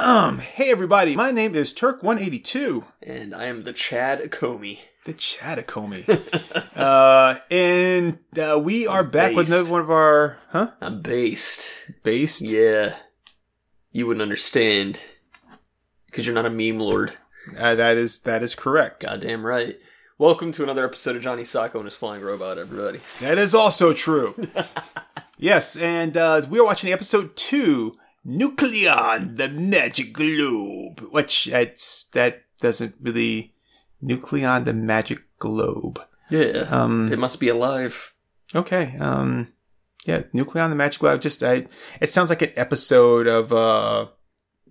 Um, hey everybody, my name is Turk182, And I am the Chad Comey. the Chattacomy. uh, and uh, we are back with another one of our, huh? I'm based. Based? Yeah. You wouldn't understand. Because you're not a meme lord. Uh, that is that is correct. Goddamn right. Welcome to another episode of Johnny Sokko and his flying robot, everybody. That is also true. yes, and uh, we are watching episode two, Nucleon, the Magic Globe, which that's that doesn't really Nucleon, the Magic Globe. Yeah. Um, it must be alive. Okay. Um yeah, Nucleon the Magic Globe just I it sounds like an episode of uh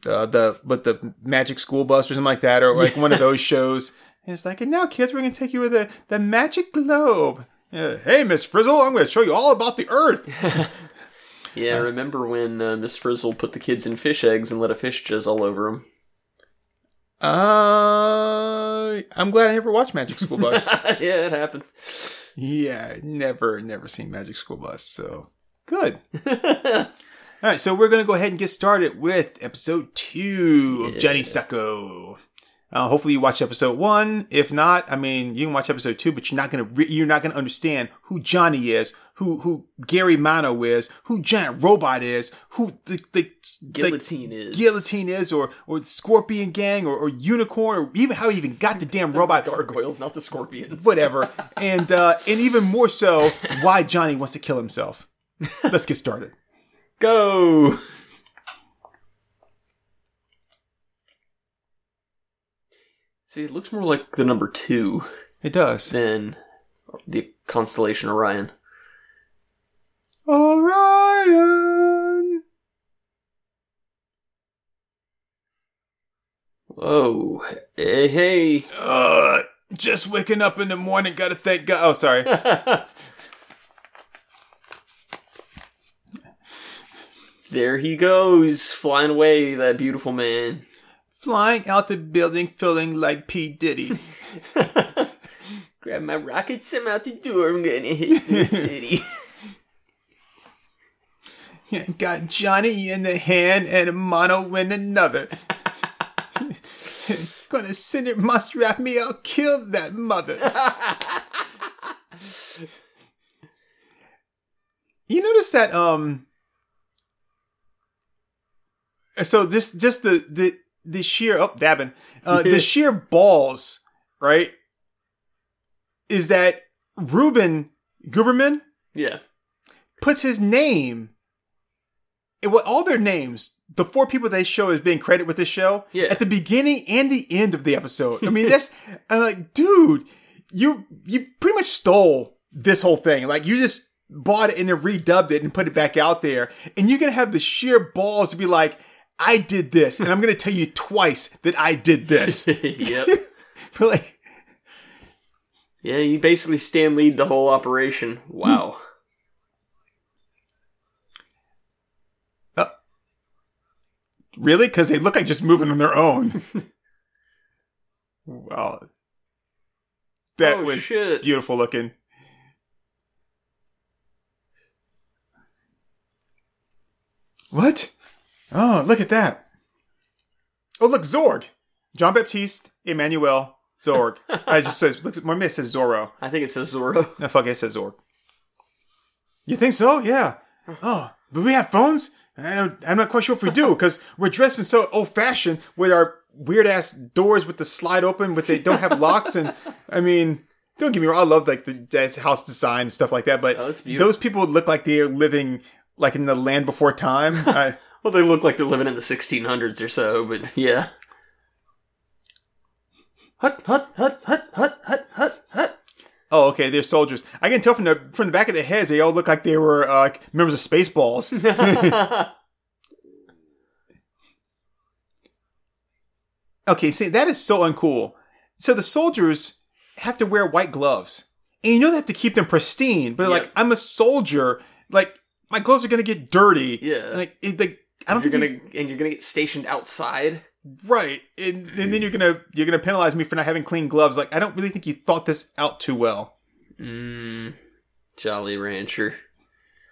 uh, the but the Magic School Bus or something like that or like one of those shows. And it's like, and now kids, we're gonna take you with the the Magic Globe. Uh, hey, Miss Frizzle, I'm gonna show you all about the Earth. Yeah, I remember when uh, Miss Frizzle put the kids in fish eggs and let a fish jizz all over them? uh, I'm glad I never watched Magic School Bus. yeah, it happened. yeah, never, never seen Magic School Bus. So good. All right, so we're going to go ahead and get started with episode two of Yeah. Johnny Sucko. Uh, hopefully you watch episode one. If not, I mean, you can watch episode two, but you're not gonna re- you're not gonna understand who Johnny is, who who Gary Mano is, who Giant Robot is, who the the, the Guillotine is. Guillotine is, or or Scorpion Gang, or, or Unicorn, or even how he even got the damn robot. Gargoyles, not the scorpions. Whatever, and uh, and even more so, why Johnny wants to kill himself. Let's get started. Go! See, it looks more like the number two It does. than the constellation Orion. Orion. Whoa. Hey, hey. Uh, just waking up in the morning. Gotta thank God. Oh, sorry. there he goes, flying away, that beautiful man. Flying out the building, feeling like P Diddy. Grab my rockets, I'm out the door, I'm gonna hit the city. Got Johnny in the hand and Mono in another. Gonna send it must wrap me. I'll kill that mother. you notice that um. So this just the the the sheer oh dabbing uh the sheer balls right is that Reuben Guberman yeah. puts his name and what all their names the four people they show as being credited with this show Yeah. at the beginning and the end of the episode i mean that's i'm like dude you you pretty much stole this whole thing like you just bought it and then redubbed it and put it back out there and you're gonna have the sheer balls to be like i did this and i'm gonna tell you twice that i did this yep. But, like Yeah, you basically stand lead the whole operation. Wow. Really because they look like just moving on their own wow that Oh, was shit. beautiful looking What? Oh, look at that. Oh, look, Zorg. John Baptiste, Emmanuel, Zorg. I just says, look, my miss says Zorro. I think it says Zorro. No, fuck, it says Zorg. You think so? Yeah. Oh, but we have phones? I don't, I'm not quite sure if we do because we're dressed in so old fashioned with our weird ass doors with the slide open, but they don't have locks. And I mean, don't get me wrong, I love like the house design and stuff like that, but Oh, those people look like they're living like in the land before time. I, Well, they look like they're living in the 1600s or so, but yeah. Hut, hut, hut, hut, hut, hut, hut. Oh, okay, they're soldiers. I can tell from the from the back of their heads, they all look like they were uh, members of Spaceballs. Okay, see, that is so uncool. So the soldiers have to wear white gloves. And you know they have to keep them pristine, but Yeah. like, I'm a soldier. Like, my gloves are gonna get dirty. Yeah. Like, it, like I don't you're think gonna and you're gonna get stationed outside. Right. And, and then you're gonna you're gonna penalize me for not having clean gloves. Like, I don't really think you thought this out too well. Mmm. Jolly Rancher.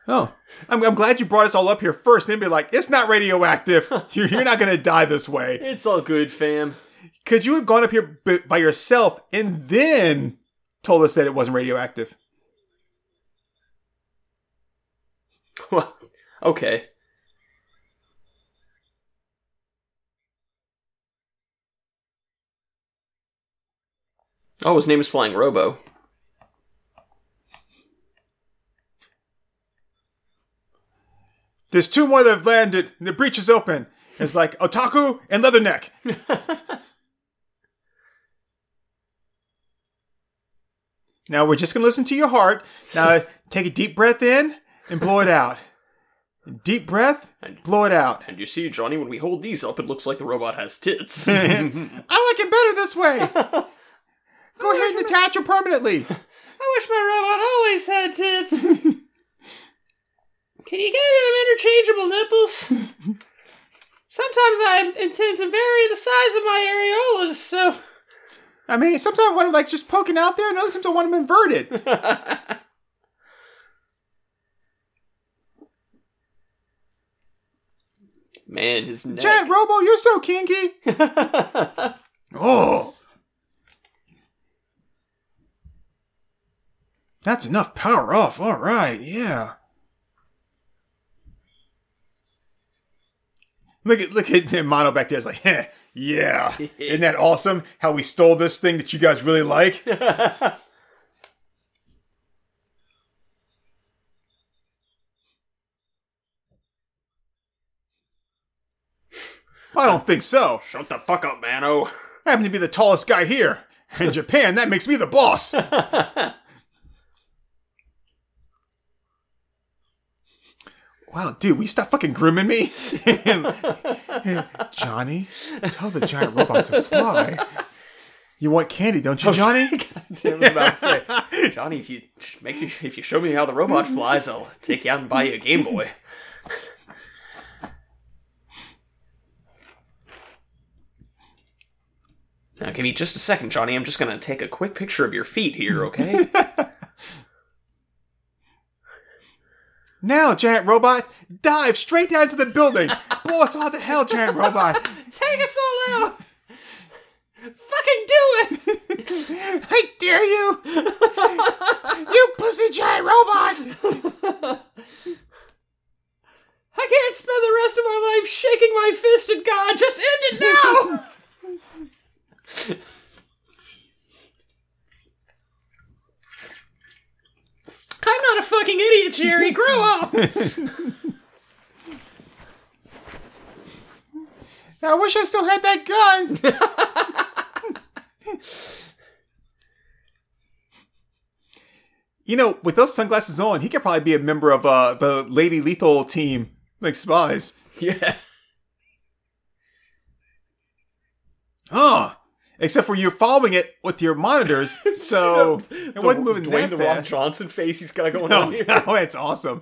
Oh, I'm, I'm glad you brought us all up here first. Then be like, it's not radioactive. You're, you're not to die this way. It's all good, fam. Could you have gone up here b- by yourself and then told us that it wasn't radioactive? Well, okay. Oh, his name is Flying Robo. There's two more that have landed, and the breach is open. It's like Otaku and Leatherneck. now we're just gonna listen to your heart. Now take a deep breath in and blow it out. Deep breath, and, blow it out. And you see, Johnny, when we hold these up, it looks like the robot has tits. I like it better this way. Go ahead and attach them permanently. I wish my robot always had tits. Can you get them interchangeable nipples? Sometimes I intend to vary the size of my areolas, so. I mean, sometimes I want them like just poking out there, and other times I want them inverted. Man, his neck. Giant Robo, you're so kinky. Oh. That's enough power off. All right, yeah. Look at look at Mono back there. It's like, heh, yeah. Isn't that awesome? How we stole this thing that you guys really like. I don't think so. Shut the fuck up, Mano. I happen to be the tallest guy here. In Japan, that makes me the boss. Wow, dude, will you stop fucking grooming me? Johnny, tell the giant robot to fly. You want candy, don't you, oh, Johnny? I about to say, Johnny, if you make me, if you show me how the robot flies, I'll take you out and buy you a Game Boy. Now, give me just a second, Johnny. I'm just gonna take a quick picture of your feet here, okay? Now, giant robot, dive straight down to the building. Blow us all to hell, giant robot. take us all out! Fucking do it! I dare you! you pussy giant robot! I can't spend the rest of my life shaking my fist at God. Just end it now! I'm not a fucking idiot, Jerry. Grow up. I wish I still had that gun. you know, with those sunglasses on, he could probably be a member of uh, the Lady Lethal team, like spies. yeah. Huh. Except for you're following it with your monitors, so it wasn't moving Dwayne that the fast. Johnson face he's got going No, on here. no, it's awesome.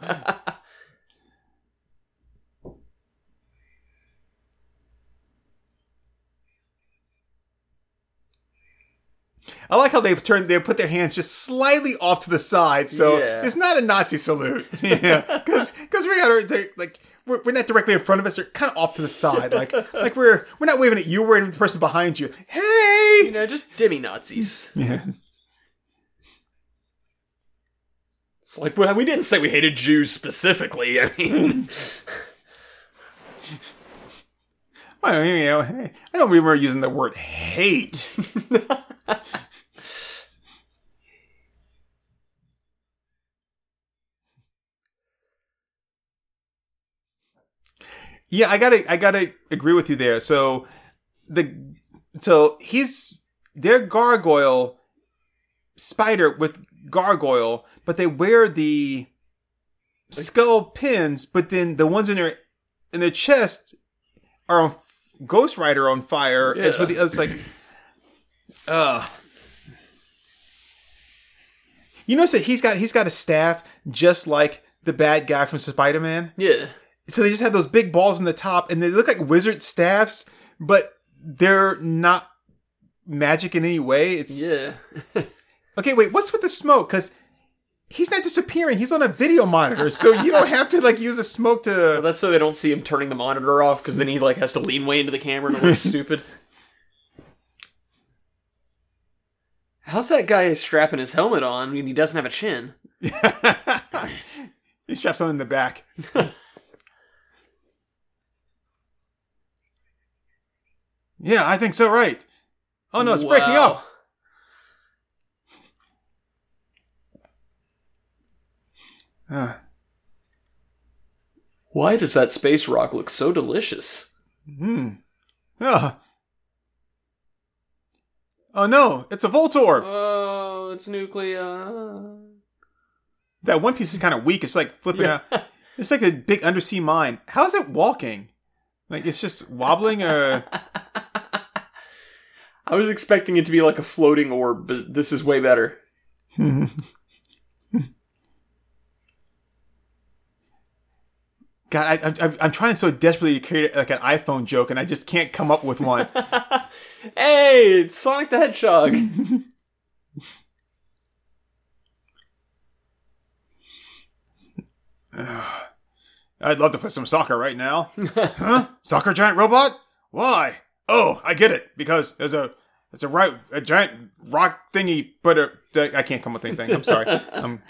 I like how they've turned they put their hands just slightly off to the side, so Yeah. it's not a Nazi salute. yeah, because because we got to like we're, we're not directly in front of us; they're kind of off to the side, like like we're we're not waving at you, we're waving at the person behind you. Hey, You know, just demi Nazis. yeah. It's like, well, we didn't say we hated Jews specifically. I mean, don't, you know, hey, I don't remember using the word hate. yeah, I gotta, I gotta agree with you there. So the, so he's they're gargoyle spider with gargoyle, but they wear the skull pins, but then the ones in their in their chest are on Ghost Rider on fire. It's with the it's like, uh. You notice that he's got he's got a staff just like the bad guy from Spider Man. yeah. So they just have those big balls on the top, and they look like wizard staffs, but they're not magic in any way. It's Yeah. okay. Wait, what's with the smoke? Because he's not disappearing. He's on a video monitor, so you don't have to like use a smoke Well, to. that's so they don't see him turning the monitor off because then he like has to lean way into the camera and it looks stupid. How's that guy strapping his helmet on when he doesn't have a chin? he straps on in the back. Yeah, I think so. Right. Oh no, it's breaking up. Uh, Why does that space rock look so delicious? hmm. Oh. oh no, it's a Voltorb. Oh, it's nuclear. That one piece is kind of weak. It's like flipping out. It's like a big undersea mine. How is it walking? Like it's just wobbling or I was expecting it to be like a floating orb, but this is way better. God, I, I, I'm trying so desperately to create like an iPhone joke, and I just can't come up with one. Hey, it's Sonic the Hedgehog. I'd love to play some soccer right now. huh? Soccer giant robot? Why? Oh, I get it. Because there's a it's a right a giant rock thingy, but a, I can't come up with anything. I'm sorry. Um,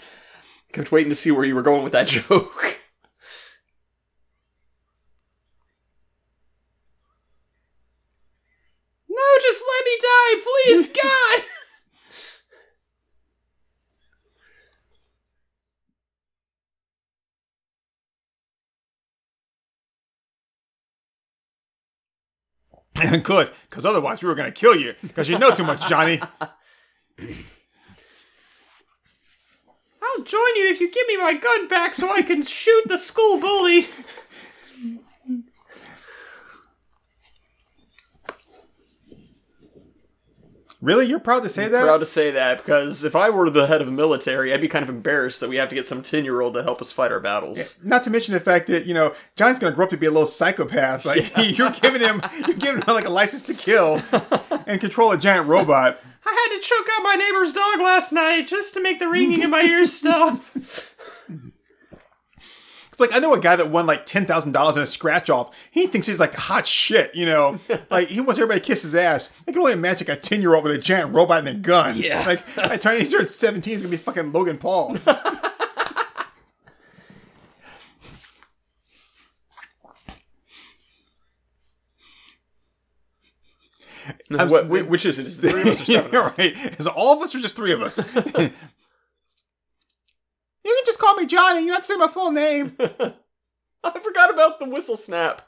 Kept waiting to see where you were going with that joke. No, just let me die, please, God! Good, because otherwise we were gonna kill you. Because you know too much, Johnny. I'll join you if you give me my gun back so I can shoot the school bully. Really, you're proud to say that? Proud to say that because if I were the head of the military, I'd be kind of embarrassed that we have to get some ten-year-old to help us fight our battles. Not to mention the fact that you know Johnny's gonna grow up to be a little psychopath. Like you're giving him, you're giving him like a license to kill and control a giant robot. I had to choke out my neighbor's dog last night just to make the ringing in my ears stop. It's like I know a guy that won like ten thousand dollars in a scratch off. He thinks he's like hot shit, you know. like he wants everybody to kiss his ass. I can only imagine like a ten year old with a giant robot and a gun. Yeah. Like I turn he turns seventeen, he's gonna be fucking Logan Paul. What, which is it? Is three of us or seven? yeah, right. Is all of us or just three of us? you can just call me Johnny. You don't have to say my full name. I forgot about the whistle snap.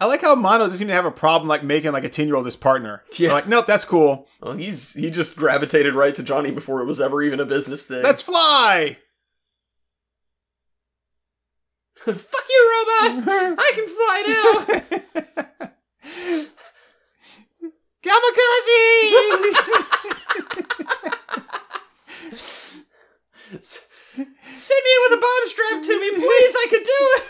I like how Mono doesn't seem to have a problem like making like a ten year old his partner. Yeah. They're like, nope, that's cool. Well, he's he just gravitated right to Johnny before it was ever even a business thing. Let's fly. Fuck you, robot! I can fly now! Kamikaze! Send me in with a bomb strapped to me, please! I can do it!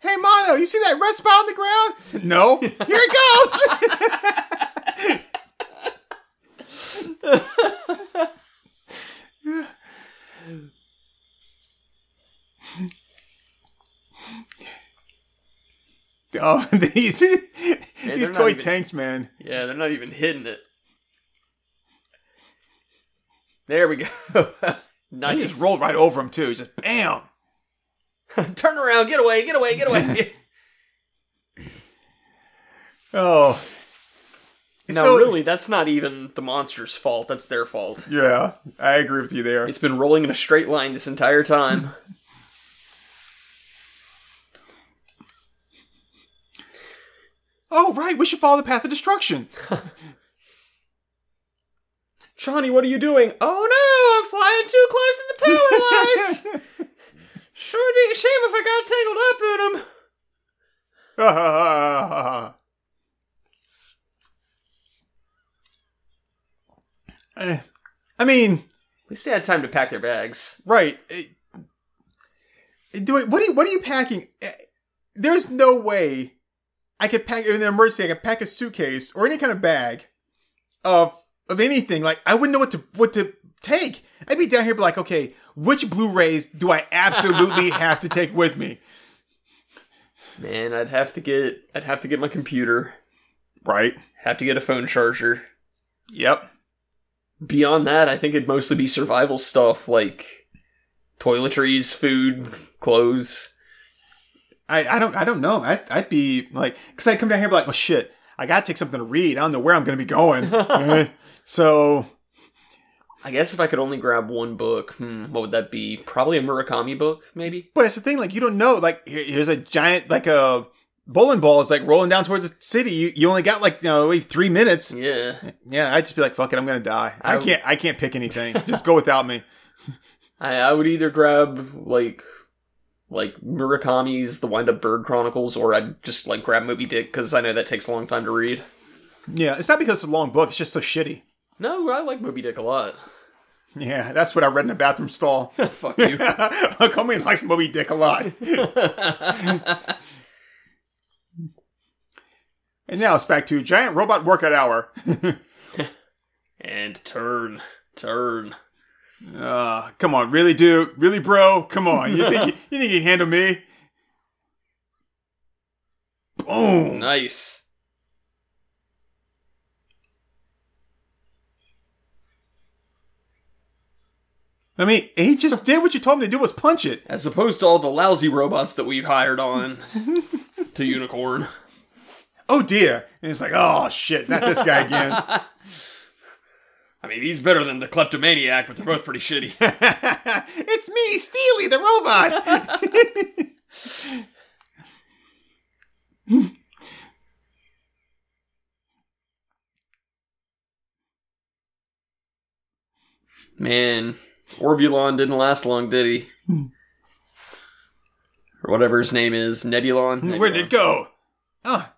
hey Mono, you see that red spot on the ground? No. Here it goes. oh, these these toy even- tanks, man. yeah, they're not even hitting it. There we go. He just rolled right over him too. Just bam. Turn around! Get away! Get away! Get away! Oh. now, So- really, that's not even the monster's fault. That's their fault. Yeah, I agree with you there. It's been rolling in a straight line this entire time. Oh, right. We should follow the path of destruction. Johnny, what are you doing? Oh no, I'm flying too close to the power lines! Sure be a shame if I got tangled up in them. Eh, I mean, At least they had time to pack their bags. right. eh, Do it. What are you? What are you packing? Eh, There's no way I could pack in an emergency. I could pack a suitcase or any kind of bag of of anything. Like I wouldn't know what to what to take? I'd be down here, be like, okay, which Blu-rays do I absolutely have to take with me? Man, I'd have to get I'd have to get my computer. Right. Have to get a phone charger. Yep. Beyond that, I think it'd mostly be survival stuff like toiletries, food, clothes. I, I don't I don't know. I I'd be like, because I'd come down here, and be like, well, shit, I gotta take something to read. I don't know where I'm gonna be going. Eh. So I guess if I could only grab one book, hmm, what would that be? Probably a Murakami book, maybe. But it's the thing, like you don't know. Like here- here's a giant, like a bowling ball is like rolling down towards the city. You, you only got like you know three minutes. Yeah. Yeah, I'd just be like, fuck it, I'm gonna die. I, I- can't I can't pick anything. just go without me. I, I would either grab like like Murakami's The Wind Up Bird Chronicles, or I'd just like grab Moby Dick because I know that takes a long time to read. Yeah, it's not because it's a long book. It's just so shitty. No, I like Moby Dick a lot. Yeah, that's what I read in the bathroom stall. Fuck you. Comey likes Moby Dick a lot. And now it's back to giant robot workout hour. and turn, turn. Uh, come on, really, dude? Really, bro? Come on. You think you, you think you can handle me? Boom. Nice. I mean, he just did what you told him to do was punch it. As opposed to all the lousy robots that we've hired on to Unicorn. Oh dear. And it's like, oh shit, not this guy again. I mean, he's better than the kleptomaniac, but they're both pretty shitty. it's me, Steely, the robot. Man, Orbulon didn't last long, did he? Hmm. or whatever his name is, Nebulon. Where did it go? Oh.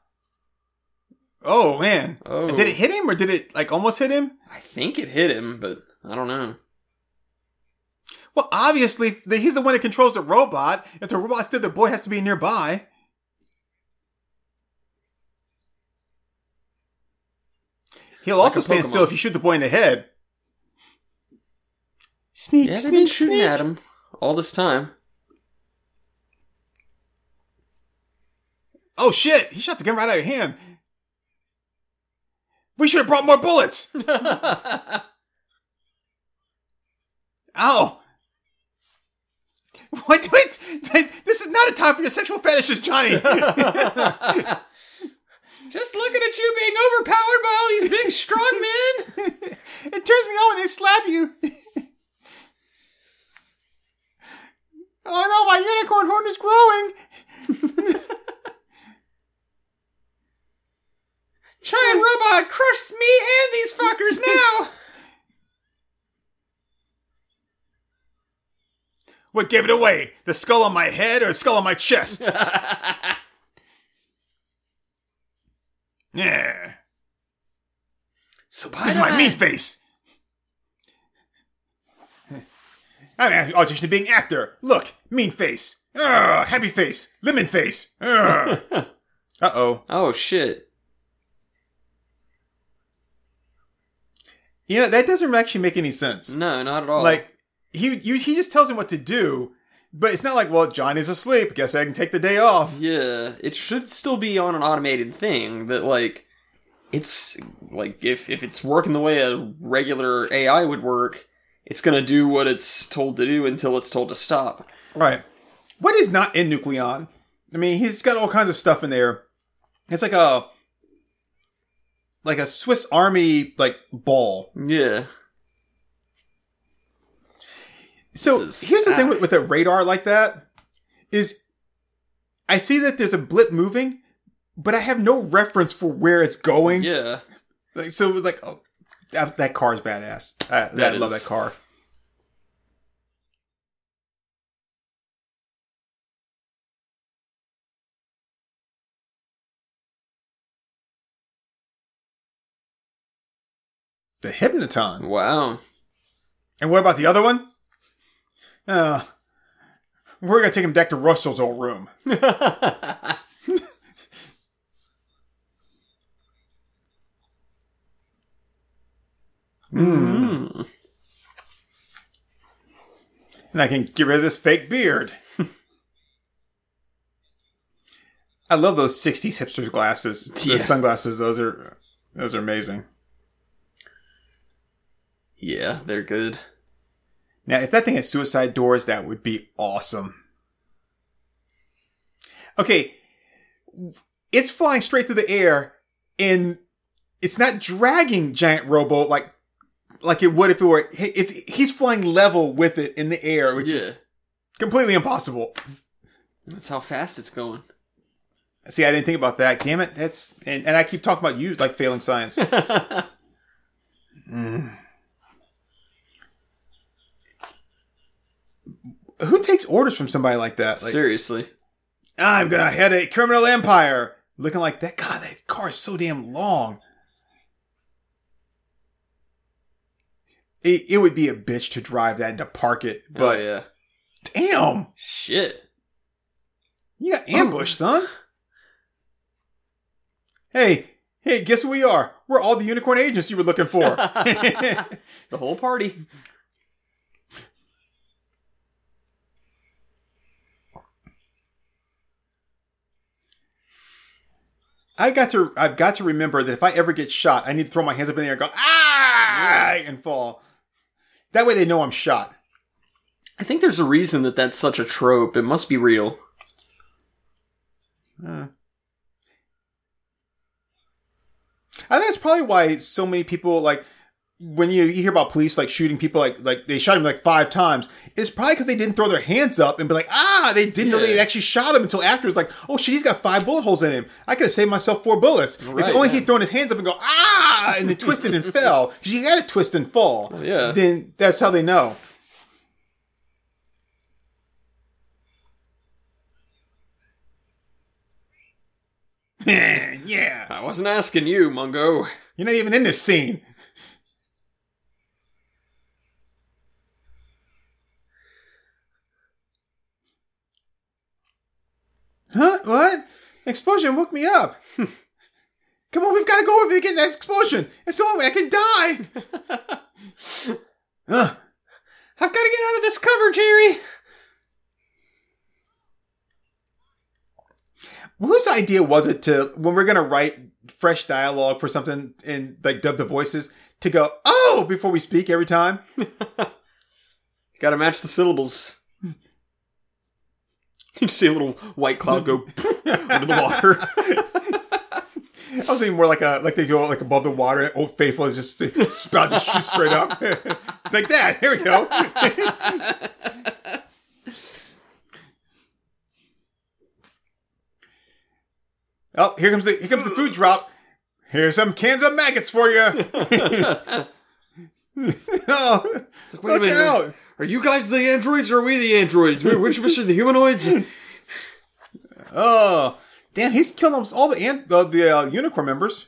Oh man. Oh. Did it hit him or did it like almost hit him? I think it hit him, but I don't know. Well, obviously he's the one that controls the robot. If the robot's dead, the boy has to be nearby. He'll also stand still if you shoot the boy in the head. Sneak, Yeah, they've sneak, been shooting sneak. at him all this time. Oh shit! He shot the gun right out of your hand. We should have brought more bullets. Ow! Oh. What? Wait! This is not a time for your sexual fetishes, Johnny. Just looking at you being overpowered by all these big strong men. it turns me on when they slap you. Oh no, my unicorn horn is growing. Giant robot crushed me and these fuckers now. What gave it away? The skull on my head or the skull on my chest? yeah. so This is my meat face. I'm an audition to being actor. Look, mean face. Ugh, happy face. Lemon face. Uh oh. Oh shit. You know, that doesn't actually make any sense. No, not at all. Like, he, you, he just tells him what to do, but it's not like, well, Johnny's asleep. Guess I can take the day off. Yeah, it should still be on an automated thing that like it's like if if it's working the way a regular AI would work, it's gonna do what it's told to do until it's told to stop. Right. What is not in Nucleon? I mean, he's got all kinds of stuff in there. It's like a like a Swiss Army like ball. Yeah. So is- here's the thing with, with a radar like that is I see that there's a blip moving, but I have no reference for where it's going. Yeah. Like, so like oh, that, that car is badass. I, That I love is. that car. The Hypnoton. Wow. And what about the other one? Uh, we're gonna take him back to Russell's old room. Mm. and I can get rid of this fake beard. I love those '60s hipsters glasses, Yeah. the sunglasses. Those are those are amazing. Yeah, they're good. Now, if that thing had suicide doors, that would be awesome. Okay, it's flying straight through the air, and it's not dragging giant rowboat like like it would if it were. It's he's flying level with it in the air, which yeah. is completely impossible. That's how fast it's going. See, I didn't think about that. Damn it, that's and, and I keep talking about you like failing science. Mm. Who takes orders from somebody like that? Like, Seriously. I'm gonna head a criminal empire. Looking like that. God, that car is so damn long. It, it would be a bitch to drive that and to park it, but oh, yeah. damn, Shit. you got ambushed, son. Hey, hey, guess who we are? We're all the unicorn agents you were looking for. the whole party. I got to I've got to remember that if I ever get shot, I need to throw my hands up in the air and go ah and fall. That way they know I'm shot. I think there's a reason that that's such a trope. It must be real. Uh. I think that's probably why so many people like when you, you hear about police like shooting people like like they shot him like five times. It's probably because they didn't throw their hands up and be like ah they didn't know Yeah. they actually shot him until after it's like oh shit he's got five bullet holes in him. I could have saved myself four bullets Right, if only yeah. he'd thrown his hands up and go ah and then twisted and fell because you got to twist and fall. yeah. Then that's how they know. yeah. I wasn't asking you, Mungo. You're not even in this scene. Huh? What? Explosion woke me up. Come on, we've got to go over there get that explosion. It's the only way I can die. Ugh. I've got to get out of this cover, Jerry. Whose idea was it to, when we're going to write fresh dialogue for something and like dub the voices, to go, oh, before we speak every time? Got to match the syllables. You just see a little white cloud go under the water. I was thinking more like a like they go like above the water. and Old Faithful is just spout just shoot straight up like that. Here we go. oh, here comes the here comes the food drop. Here's some cans of maggots for you. oh, Wait a look minute. out! Are you guys the androids or are we the androids? Which of us are the humanoids? Oh, damn! He's killed almost all the ant the, the uh, unicorn members.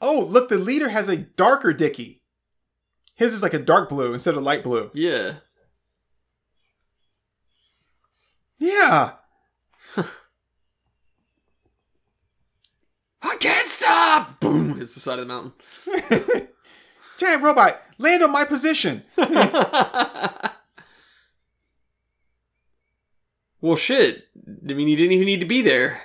Oh, look! The leader has a darker dicky. His is like a dark blue instead of light blue. yeah. Yeah. I can't stop! Boom! Hits the side of the mountain. Giant robot, land on my position. Well, shit. I mean, you didn't even need to be there.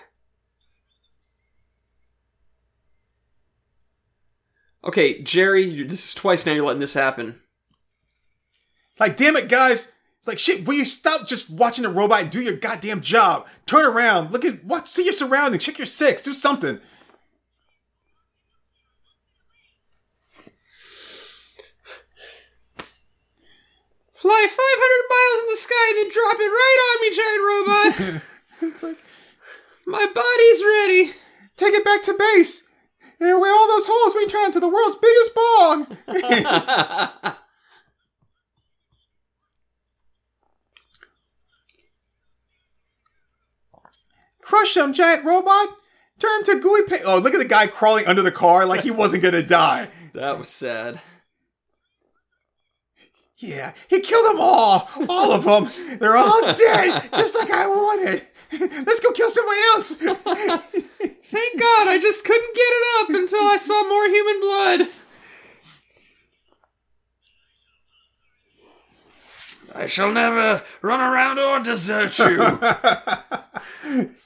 Okay, Jerry, this is twice now you're letting this happen. Like, damn it, guys! It's like shit. Will you stop just watching the robot and do your goddamn job? Turn around, look at what, see your surroundings, check your six, do something. Fly 500 miles in the sky and then drop it right on me, giant robot. it's like My body's ready. take it back to base. And where all those holes we turn into the world's biggest bong. Crush him, giant robot. Turn him to gooey pa- Oh, look at the guy crawling under the car like he wasn't gonna die. That was sad. Yeah, he killed them all. All of them. They're all dead, just like I wanted. Let's go kill someone else. Thank God I just couldn't get it up until I saw more human blood. I shall never run around or desert you.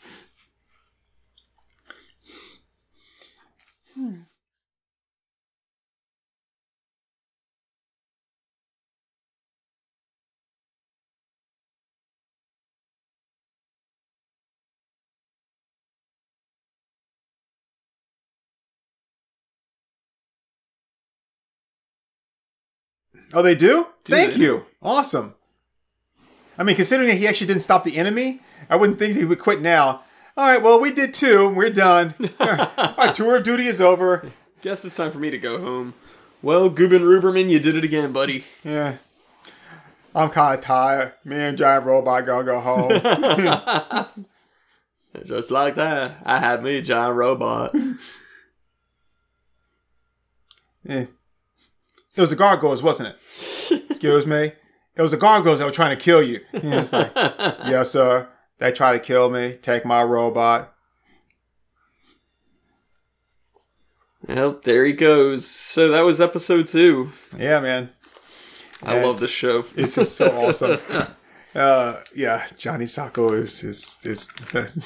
oh, they do? Thank they? you. Awesome. I mean, considering that he actually didn't stop the enemy, I wouldn't think he would quit now. All right, well, we did too. We're done. Our tour of duty is over. Guess it's time for me to go home. Well, Gubin Ruberman, you did it again, buddy. Yeah. I'm kind of tired. Me and Giant Robot gonna go home. Just like that, I had me, giant robot. Eh. It was the gargoyles, wasn't it? Excuse me. It was the gargoyles that were trying to kill you. And it's like, yes, sir. They tried to kill me. Take my robot. Well, there he goes. So that was episode two. Yeah, man. I Yeah, love this show. It's just so awesome. Uh, yeah, Johnny Sokko is is is best.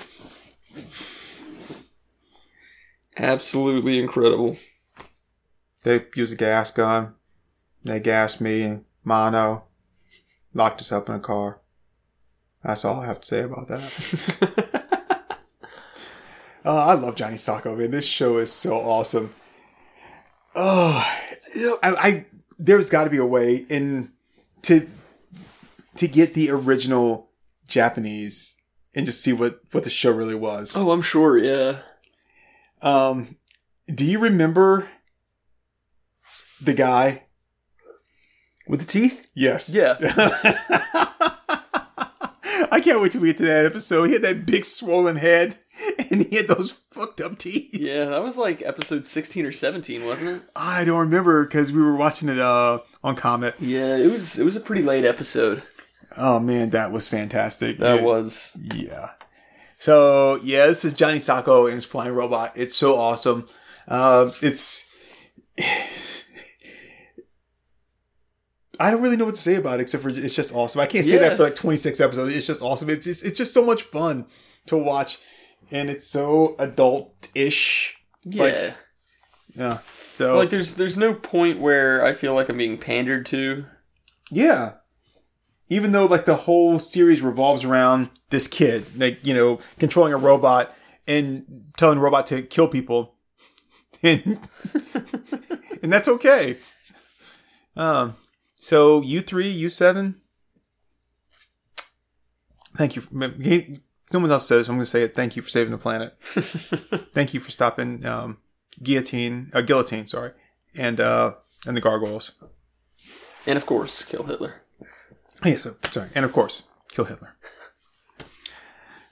Absolutely incredible. They use a gas gun. They gassed me and Mono. Locked us up in a car. That's all I have to say about that. Uh, I love Johnny Sokko, man. This show is so awesome. Oh, you know, I, I there's got to be a way in to to get the original Japanese and just see what what the show really was. Oh, I'm sure, yeah. Um, do you remember the guy? With the teeth? Yes. Yeah. I can't wait till we get to that episode. He had that big swollen head, and he had those fucked up teeth. Yeah, that was like episode 16 or 17, wasn't it? I don't remember because we were watching it uh, on Comet. Yeah, it was it was a pretty late episode. Oh man, that was fantastic. That was. Yeah. So yeah, this is Johnny Sokko and his flying robot. It's so awesome. Uh, it's. I don't really know what to say about it except for it's just awesome. I can't say Yeah. that for like 26 episodes. It's just awesome. It's just, it's just so much fun to watch, and it's so adult-ish. Yeah. Like- Yeah. So like there's there's no point where I feel like I'm being pandered to. Yeah. Even though like the whole series revolves around this kid, like, you know, controlling a robot and telling the robot to kill people. And and that's okay. Um so U three, U seven. Thank you. For, someone else says, I'm gonna say it. Thank you for saving the planet. Thank you for stopping um guillotine uh, guillotine, sorry. And uh and the gargoyles. And of course, kill Hitler. Yeah, so sorry, and of course, kill Hitler.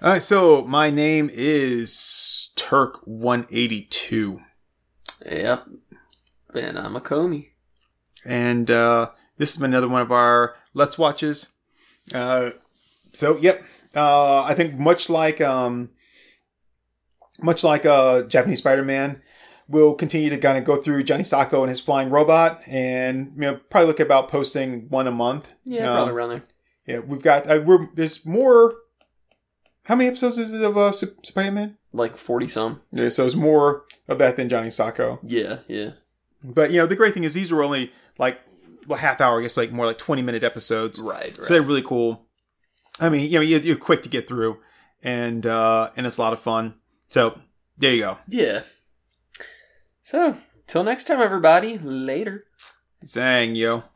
All right, so my name is Turk one eighty two, Yep. And I'm a Comey. and uh, this is another one of our Let's Watches. Uh, so, yep, uh, I think much like um, much like uh, Japanese Spider Man, we'll continue to kind of go through Johnny Sokko and his flying robot, and you know probably look about posting one a month. Yeah, Um, probably around there. Yeah, we've got uh, we're there's more. How many episodes is it of uh, Spider Man? Like 40 some. Yeah, so it's more of that than Johnny Sokko. Yeah, yeah. But you know, the great thing is these were only like well, half hour, I guess, like more like twenty minute episodes. Right, right. So they're really cool. I mean, you know, you're, you're quick to get through, and uh, and it's a lot of fun. So there you go. yeah. So, till next time, everybody. Later. Zang, yo.